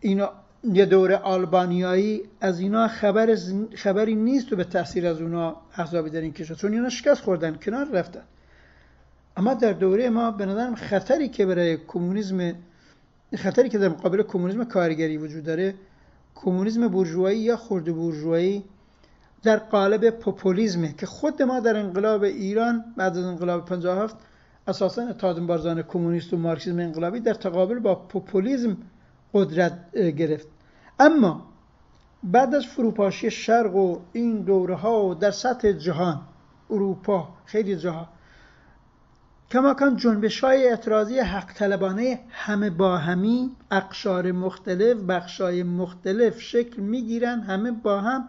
اینا یه دوره آلبانیایی از اینا خبر خبری نیست و به تاثیر از اونا احزابی در این کشور چون اینا شکست خوردن کنار رفتن. اما در دوره ما به نظرم خطری که برای کمونیسم خطری که در مقابل کمونیسم کارگری وجود داره کمونیسم بورژوایی یا خرد بورژوایی در قالب پوپولیزمه که خود ما در انقلاب ایران بعد از انقلاب 57 اساسا اتحاد بارزان کمونیست و مارکسیسم انقلابی در تقابل با پوپولیزم قدرت گرفت. اما بعد از فروپاشی شرق و این دوره ها و در سطح جهان اروپا خیلی جاها کماکان جنبش های اعتراضی حق طلبانه همه با همی اقشار مختلف بخشای مختلف شکل می‌گیرن همه با هم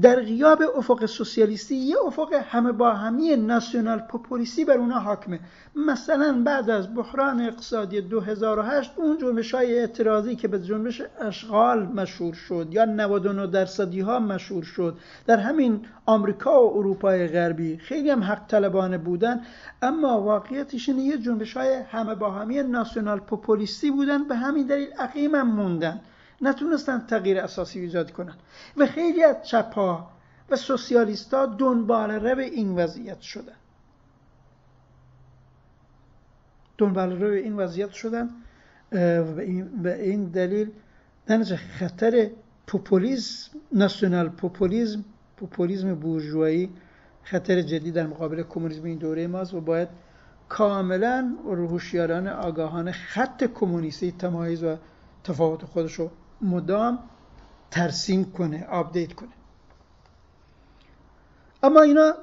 در غیاب افق سوسیالیستی یه افق همه با همی ناسیونال پوپولیستی بر اونا حاکمه. مثلا بعد از بحران اقتصادی 2008 اون جنبش های اعتراضی که به جنبش اشغال مشهور شد یا 99 درصدی ها مشهور شد در همین آمریکا و اروپای غربی خیلی هم حق طلبانه بودن اما واقعیتش اینه یه جنبش های همه با همی ناسیونال پوپولیستی بودن به همین دلیل عقیم موندن. نتونستن تغییر اساسی ایجاد کنن. و خیلی از چپا و سوسیالیستا دنبال رو این وضعیت شدن. دنبال رو این وضعیت شدن به این دلیل نتیجه خطر پوپولیزم ناسیونال پوپولیزم پوپولیزم بورژوایی خطر جدی در مقابل کمونیسم این دوره ماست و باید کاملا هوشیارانه آگاهانه خط کمونیستی تمایز و تفاوت خودش رو مدام ترسیم کنه update کنه. اما اینا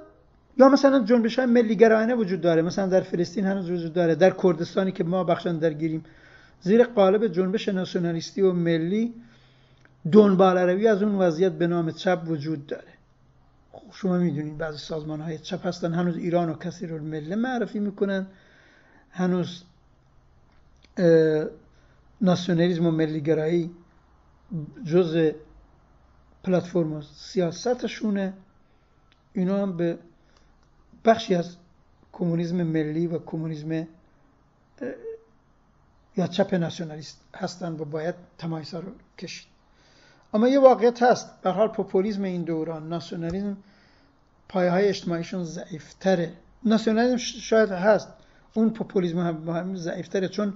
یا مثلا جنبش های ملی گرایانه وجود داره. مثلا در فلسطین هنوز وجود داره. در کردستانی که ما بخشن درگیریم. زیر قالب جنبش ناسیونالیستی و ملی دنبال روی از اون وضعیت به نام چپ وجود داره. خب شما می‌دونید بعضی سازمان های چپ هستن. هنوز ایران و کسی رو مله معرفی می‌کنن. هنوز ناسیونالیسم و ملی گرایی جز پلتفرم سیاستشونه. اینا هم به بخشی از کمونیسم ملی و کمونیسم یا چپ ناسیونالیست هستند و باید تمایز رو کشید. اما یه واقعیت هست به حال پوپولیسم این دوران ناسیونالیسم پایه های اجتماعیشون ضعیفتره. ناسیونالیسم شاید هست اون پوپولیسم هم ضعیفتره چون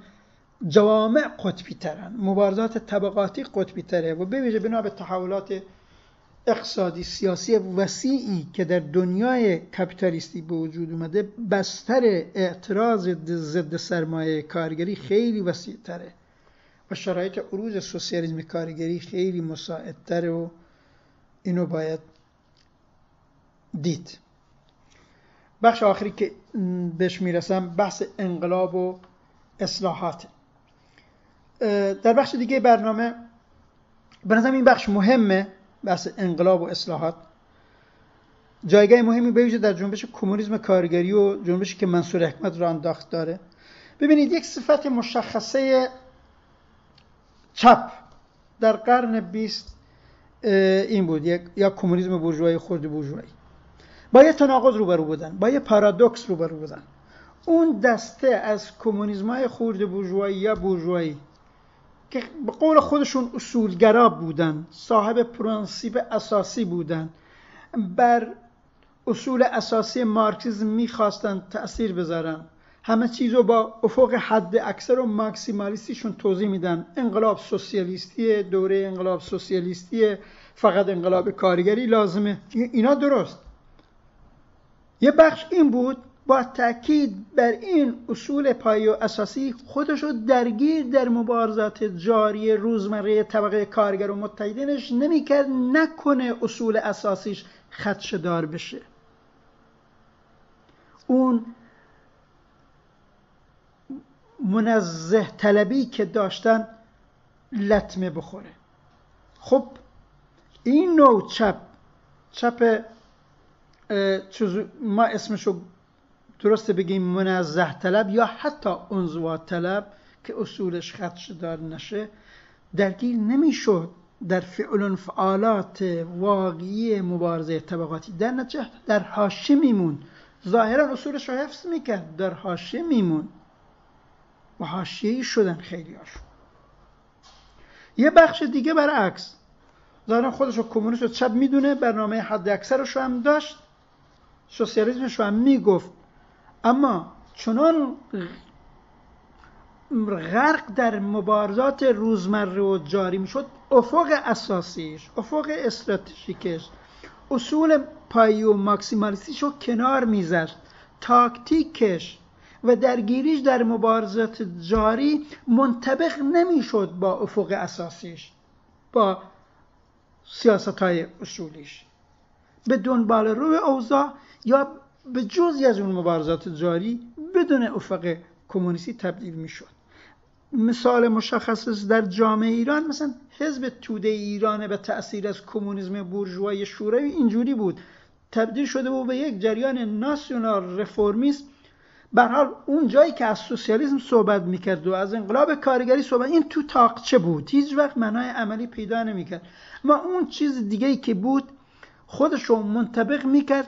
جوامع قطبی ترن مبارزات طبقاتی قطبی تره و بویژه بنا به تحولات اقتصادی سیاسی وسیعی که در دنیای کپیتالیستی به وجود اومده بستر اعتراض ضد سرمایه کارگری خیلی وسیع تره و شرایط عروج سوسیالیسم کارگری خیلی مساعدتره و اینو باید دید. بخش آخری که بهش می‌رسم بحث انقلاب و اصلاحات. در بخش دیگه برنامه به این بخش مهمه بحث انقلاب و اصلاحات. جایگاه مهمی به در جنبش کمونیسم کارگری و جنبشی که منصور حکمت را انداخت داره. ببینید یک صفت مشخصه چپ در قرن بیست این بود یک یا کمونیسم بورژوایی خود بورژوایی. با یه تناقض روبرو بودن با یه پارادوکس روبرو بودن. اون دسته از کمونیسم های خورد بورژوایی یا بورژوایی که به قول خودشون اصولگرا بودن صاحب پرانسیب اساسی بودن. بر اصول اساسی مارکسیزم می‌خواستن تأثیر بذارن. همه چیز رو با افق حد اکثر و ماکسیمالیستیشون توضیح میدن. انقلاب سوسیالیستی دوره انقلاب سوسیالیستی فقط انقلاب کارگری لازمه. اینا درست. یه بخش این بود با تاکید بر این اصول پایی و اساسی خودش رو درگیر در مبارزات جاری روزمره طبقه کارگر و متحدینش نمی‌کرد نکنه اصول اساسیش خدشدار بشه. اون منزه طلبی که داشتن لطمه بخوره. خب این نوع چپ چپ ما اسمشو درسته بگیم منزه طلب یا حتی انزوا طلب که اصولش خدش دار نشه درگیر نمی‌شد در فعل فعالات واقعی مبارزه طبقاتی. در نتیجه در حاشیه میمون. ظاهرا اصولش رو حفظ می‌کرد. در حاشیه میمون. و حاشیه‌ای شدن خیلی هاشون یه بخش دیگه برعکس. ظاهرا خودش رو کمونیست و چپ می‌دونه. برنامه حد اکثرش هم داشت. سوسیالیسمش رو هم می‌گفت. اما چنان غرق در مبارزات روزمره و جاری می‌شد افق اساسیش افق استراتژیکش اصول پایی و ماکسیمالیستیش رو کنار میذاشت تاکتیکش و درگیریش در مبارزات جاری منطبق نمی‌شد با افق اساسیش با سیاست های اصولیش. به دنبال روی اوضاع یا به جزی از اون مبارزات جاری بدون افق کمونیستی تبدیل می‌شد. مثال مشخص در جامعه ایران مثلا حزب توده ایران به تأثیر از کمونیسم بورژوای شوروی اینجوری بود. تبدیل شده بود به یک جریان ناسیونال رفرمیست به حال اون جایی که از سوسیالیسم صحبت می‌کرد و از انقلاب کارگری صحبت این تو تاقچه بود؟ هیچ وقت معنای عملی پیدا نمی‌کرد. ما اون چیز دیگه ای که بود خودش رو منطبق می‌کرد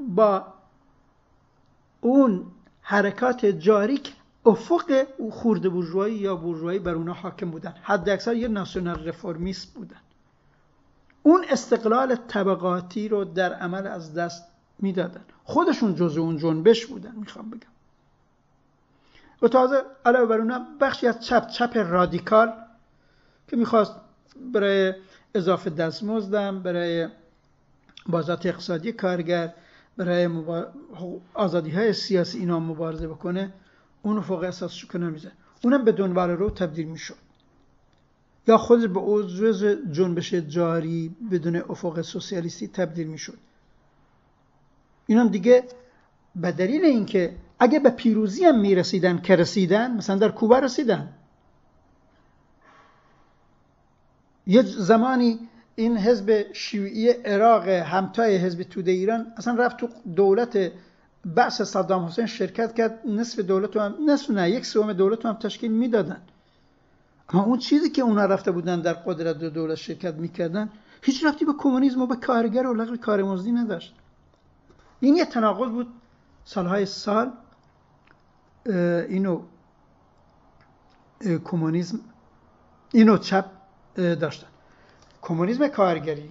با اون حرکات جاری که افق خورده بورژوایی یا بورژوایی بر اونها حاکم بودن. حد اکثر یه ناسیونال رفرمیست بودن. اون استقلال طبقاتی رو در عمل از دست می‌دادن. خودشون جزء اون جنبش بودن می‌خوام بگم. و تازه علاوه بر اونها بخشی از چپ چپ رادیکال که می‌خواست برای اضافه دستمزدم برای بازات اقتصادی کارگر برای آزادی های سیاسی اینا مبارزه بکنه اون فوق اساسش کنه میزه اونم به دنبال رو تبدیل می‌شد. یا خود به عضو جنبش جاری بدون افق سوسیالیستی تبدیل می‌شد. این هم دیگه به دلیل اینکه اگه به پیروزی هم می‌رسیدن که رسیدن مثلا در کوبا رسیدن. یه زمانی این حزب شیوعی عراق همتای حزب توده ایران اصلا رفت تو دولت بعث صدام حسین شرکت کرد. نصف دولت هم نصف نه یک سوم دولت هم تشکیل می‌دادن. اما اون چیزی که اونا رفته بودن در قدرت دولت شرکت می‌کردن هیچ رفتی به کمونیسم و به کارگر و لغو کارمزدی نداشت. این یه تناقض بود. سالهای سال اینو کمونیسم اینو چپ داشتن. کمونیسم کارگری.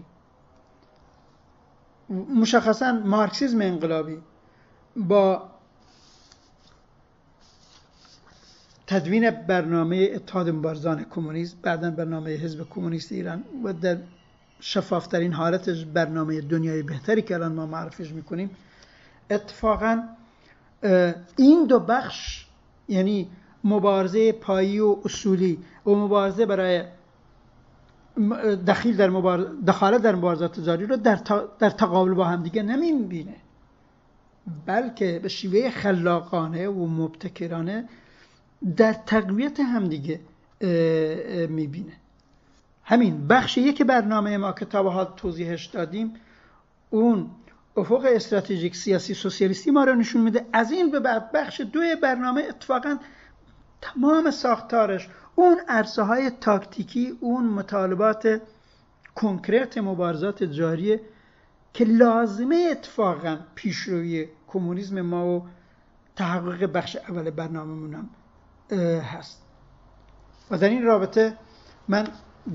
مشخصا مارکسیزم انقلابی با تدوین برنامه اتحاد مبارزان کمونیست بعدا برنامه حزب کمونیست ایران و در شفافترین حالتش برنامه دنیای بهتری که الان ما معرفش می‌کنیم. اتفاقا این دو بخش یعنی مبارزه پایی و اصولی و مبارزه برای دخیل در مبارز... دخالت در مبارزات تجاری رو در, در تقابل با هم دیگه نمی‌بینه. بلکه به شیوه خلاقانه و مبتکرانه در تقویت همدیگه می‌بینه. همین بخش یک برنامه ما که تا توضیحش دادیم اون افق استراتژیک سیاسی سوسیالیستی ما رو نشون میده. از این به بعد بخش دوی برنامه اتفاقا تمام ساختارش اون عرصه های تاکتیکی اون مطالبات کنکرت مبارزات جاریه که لازمه اتفاقا پیشروی کمونیسم ما و تحقق بخش اول برنامه هم هست. و در این رابطه من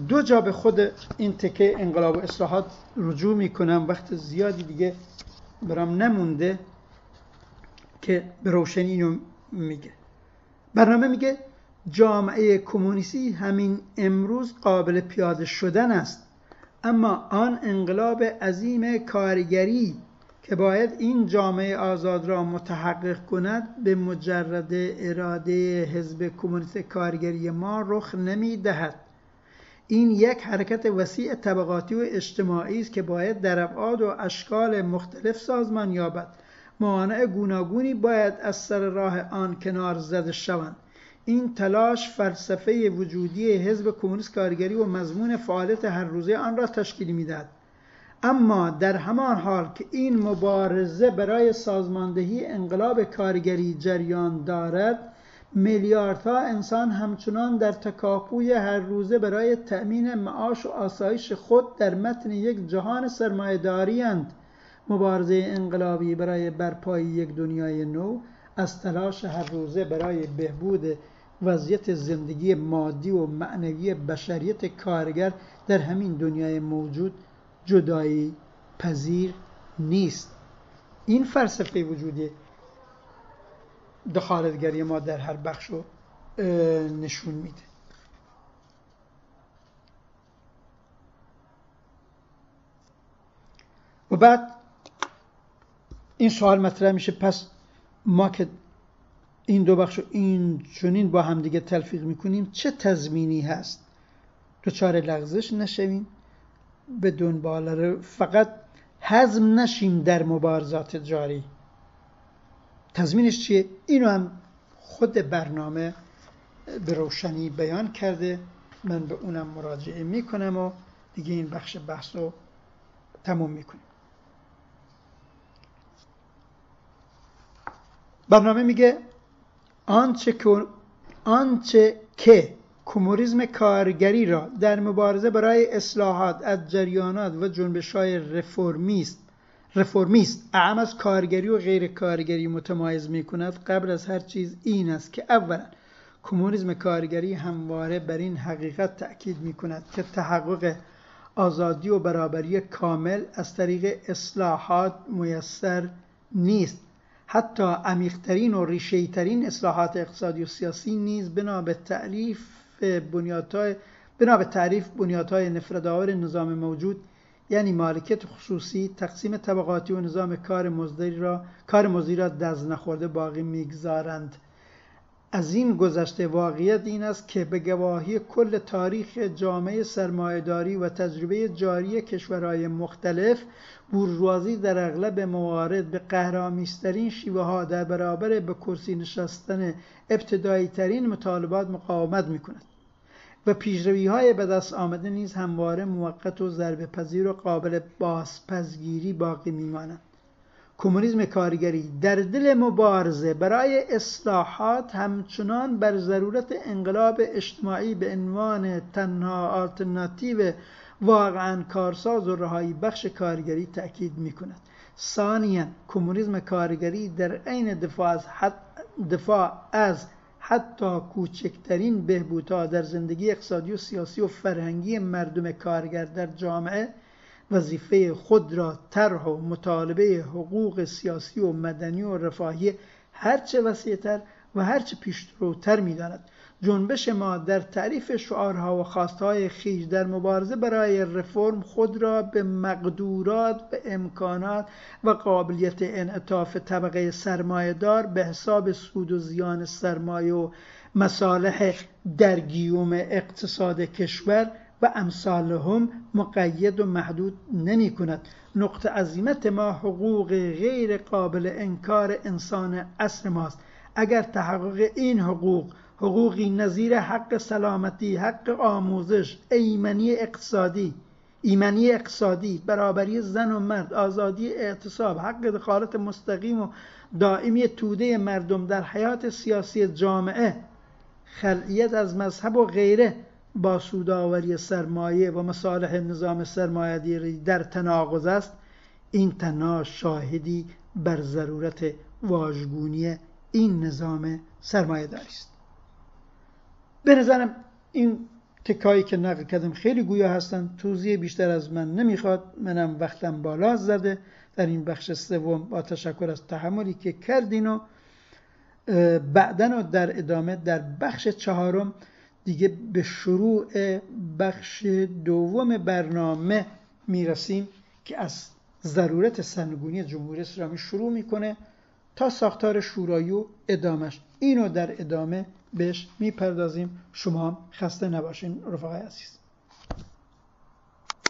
دو جا به خود این تکه انقلاب و اصلاحات رجوع می‌کنم. وقت زیادی دیگه برام نمونده که به روشنی اینو میگه. برنامه میگه جامعه کمونیستی همین امروز قابل پیاده شدن است. اما آن انقلاب عظیم کارگری که باید این جامعه آزاد را متحقق کند به مجرد اراده حزب کمونیست کارگری ما رخ نمی دهد این یک حرکت وسیع طبقاتی و اجتماعی است که باید در ابعاد و اشکال مختلف سازمان یابد. موانع گوناگونی باید از سر راه آن کنار زده شوند. این تلاش فلسفه وجودی حزب کمونیست کارگری و مضمون فعالیت هر روزه آن را تشکیل می‌دهد. اما در همان حال که این مبارزه برای سازماندهی انقلاب کارگری جریان دارد میلیاردها انسان همچنان در تکاپوی هر روزه برای تأمین معاش و آسایش خود در متن یک جهان سرمایه‌داری مبارزه انقلابی برای برپایی یک دنیای نو از تلاش هر روزه برای بهبود وضعیت زندگی مادی و معنوی بشریت کارگر در همین دنیای موجود جدایی پذیر نیست. این فلسفه وجودی دخالتگری ما در هر بخش رو نشون میده. و بعد این سوال مطرح میشه پس ما که این دو بخش این چنین با همدیگه تلفیق می‌کنیم. چه تضمینی هست؟ دچار لغزش نشویم. به دنبال فقط حزم نشیم در مبارزات جاری. تضمینش چیه؟ اینو هم خود برنامه به روشنی بیان کرده. من به اونم مراجعه می‌کنم و دیگه این بخش بحث رو تموم می‌کنیم. برنامه میگه آنچه که, آنچه که کمونیسم کارگری را در مبارزه برای اصلاحات از جریانات و جنبش های رفرمیست رفرمیست اعم از کارگری و غیر کارگری متمایز می کند قبل از هر چیز این است که اولا کمونیسم کارگری همواره بر این حقیقت تأکید می کند که تحقق آزادی و برابری کامل از طریق اصلاحات میسر نیست. حتی عمیقترین و ریشه‌ای‌ترین اصلاحات اقتصادی و سیاسی نیز بنا به تعریف بنیادهای بنا به تعریف بنیادهای نفردآور نظام موجود یعنی مالکیت خصوصی تقسیم طبقاتی و نظام کار مزدی را کار مزدی را دست نخورده باقی می‌گذارند. از این گذشته واقعیت این است که به گواهی کل تاریخ جامعه سرمایهداری و تجربه جاری کشورهای مختلف بورژوازی در اغلب موارد به قهرامیسترین شیوه ها در برابر به کرسی نشستن ابتدایی ترین مطالبات مقاومت می کند و پیشروی های به دست آمده نیز همواره موقت و ضربه پذیر و قابل بازپذیری باقی میمانند کمونیسم کارگری در دل مبارزه برای اصلاحات همچنان بر ضرورت انقلاب اجتماعی به عنوان تنها آلترناتیو واقعا کارساز و رهایی بخش کارگری تأکید می کند ثانیا کمونیسم کارگری در عین دفاع از, دفاع از حتی کوچکترین بهبودها در زندگی اقتصادی و سیاسی و فرهنگی مردم کارگر در جامعه وظیفه خود را طرح و مطالبه حقوق سیاسی و مدنی و رفاهی هرچه وسیعتر و هرچه پیشروتر می‌داند. جنبش ما در تعریف شعارها و خواستهای خیش در مبارزه برای رفرم خود را به مقدورات به امکانات و قابلیت انعطاف طبقه دار به حساب سود و زیان سرمایه و مصالح در گیوم اقتصاد کشور و امثالهم مقید و محدود نمی کند نقطه عظیمت ما حقوق غیر قابل انکار انسان اصر ماست. اگر تحقق این حقوق حقوقی نظیر حق سلامتی حق آموزش ایمنی اقتصادی ایمنی اقتصادی برابری زن و مرد آزادی اعتصاب حق دخالت مستقیم و دائمی توده مردم در حیات سیاسی جامعه خلعیت از مذهب و غیره با سوداوری سرمایه و مصالح نظام سرمایه‌داری در تناقض است این تنها شاهدی بر ضرورت واژگونی این نظام سرمایه است. به نظرم این تکایی که نقل کردم خیلی گویا هستن توضیح بیشتر از من نمی‌خواد. منم وقتم بالا زده. در این بخش سوم با تشکر از تحملی که کردین و بعدا و در ادامه در بخش چهارم دیگه به شروع بخش دوم برنامه می‌رسیم که از ضرورت سرنگونی جمهوری اسلامی شروع می‌کنه تا ساختار شورایی و ادامش اینو در ادامه بهش می‌پردازیم. شما خسته نباشین رفقای عزیز.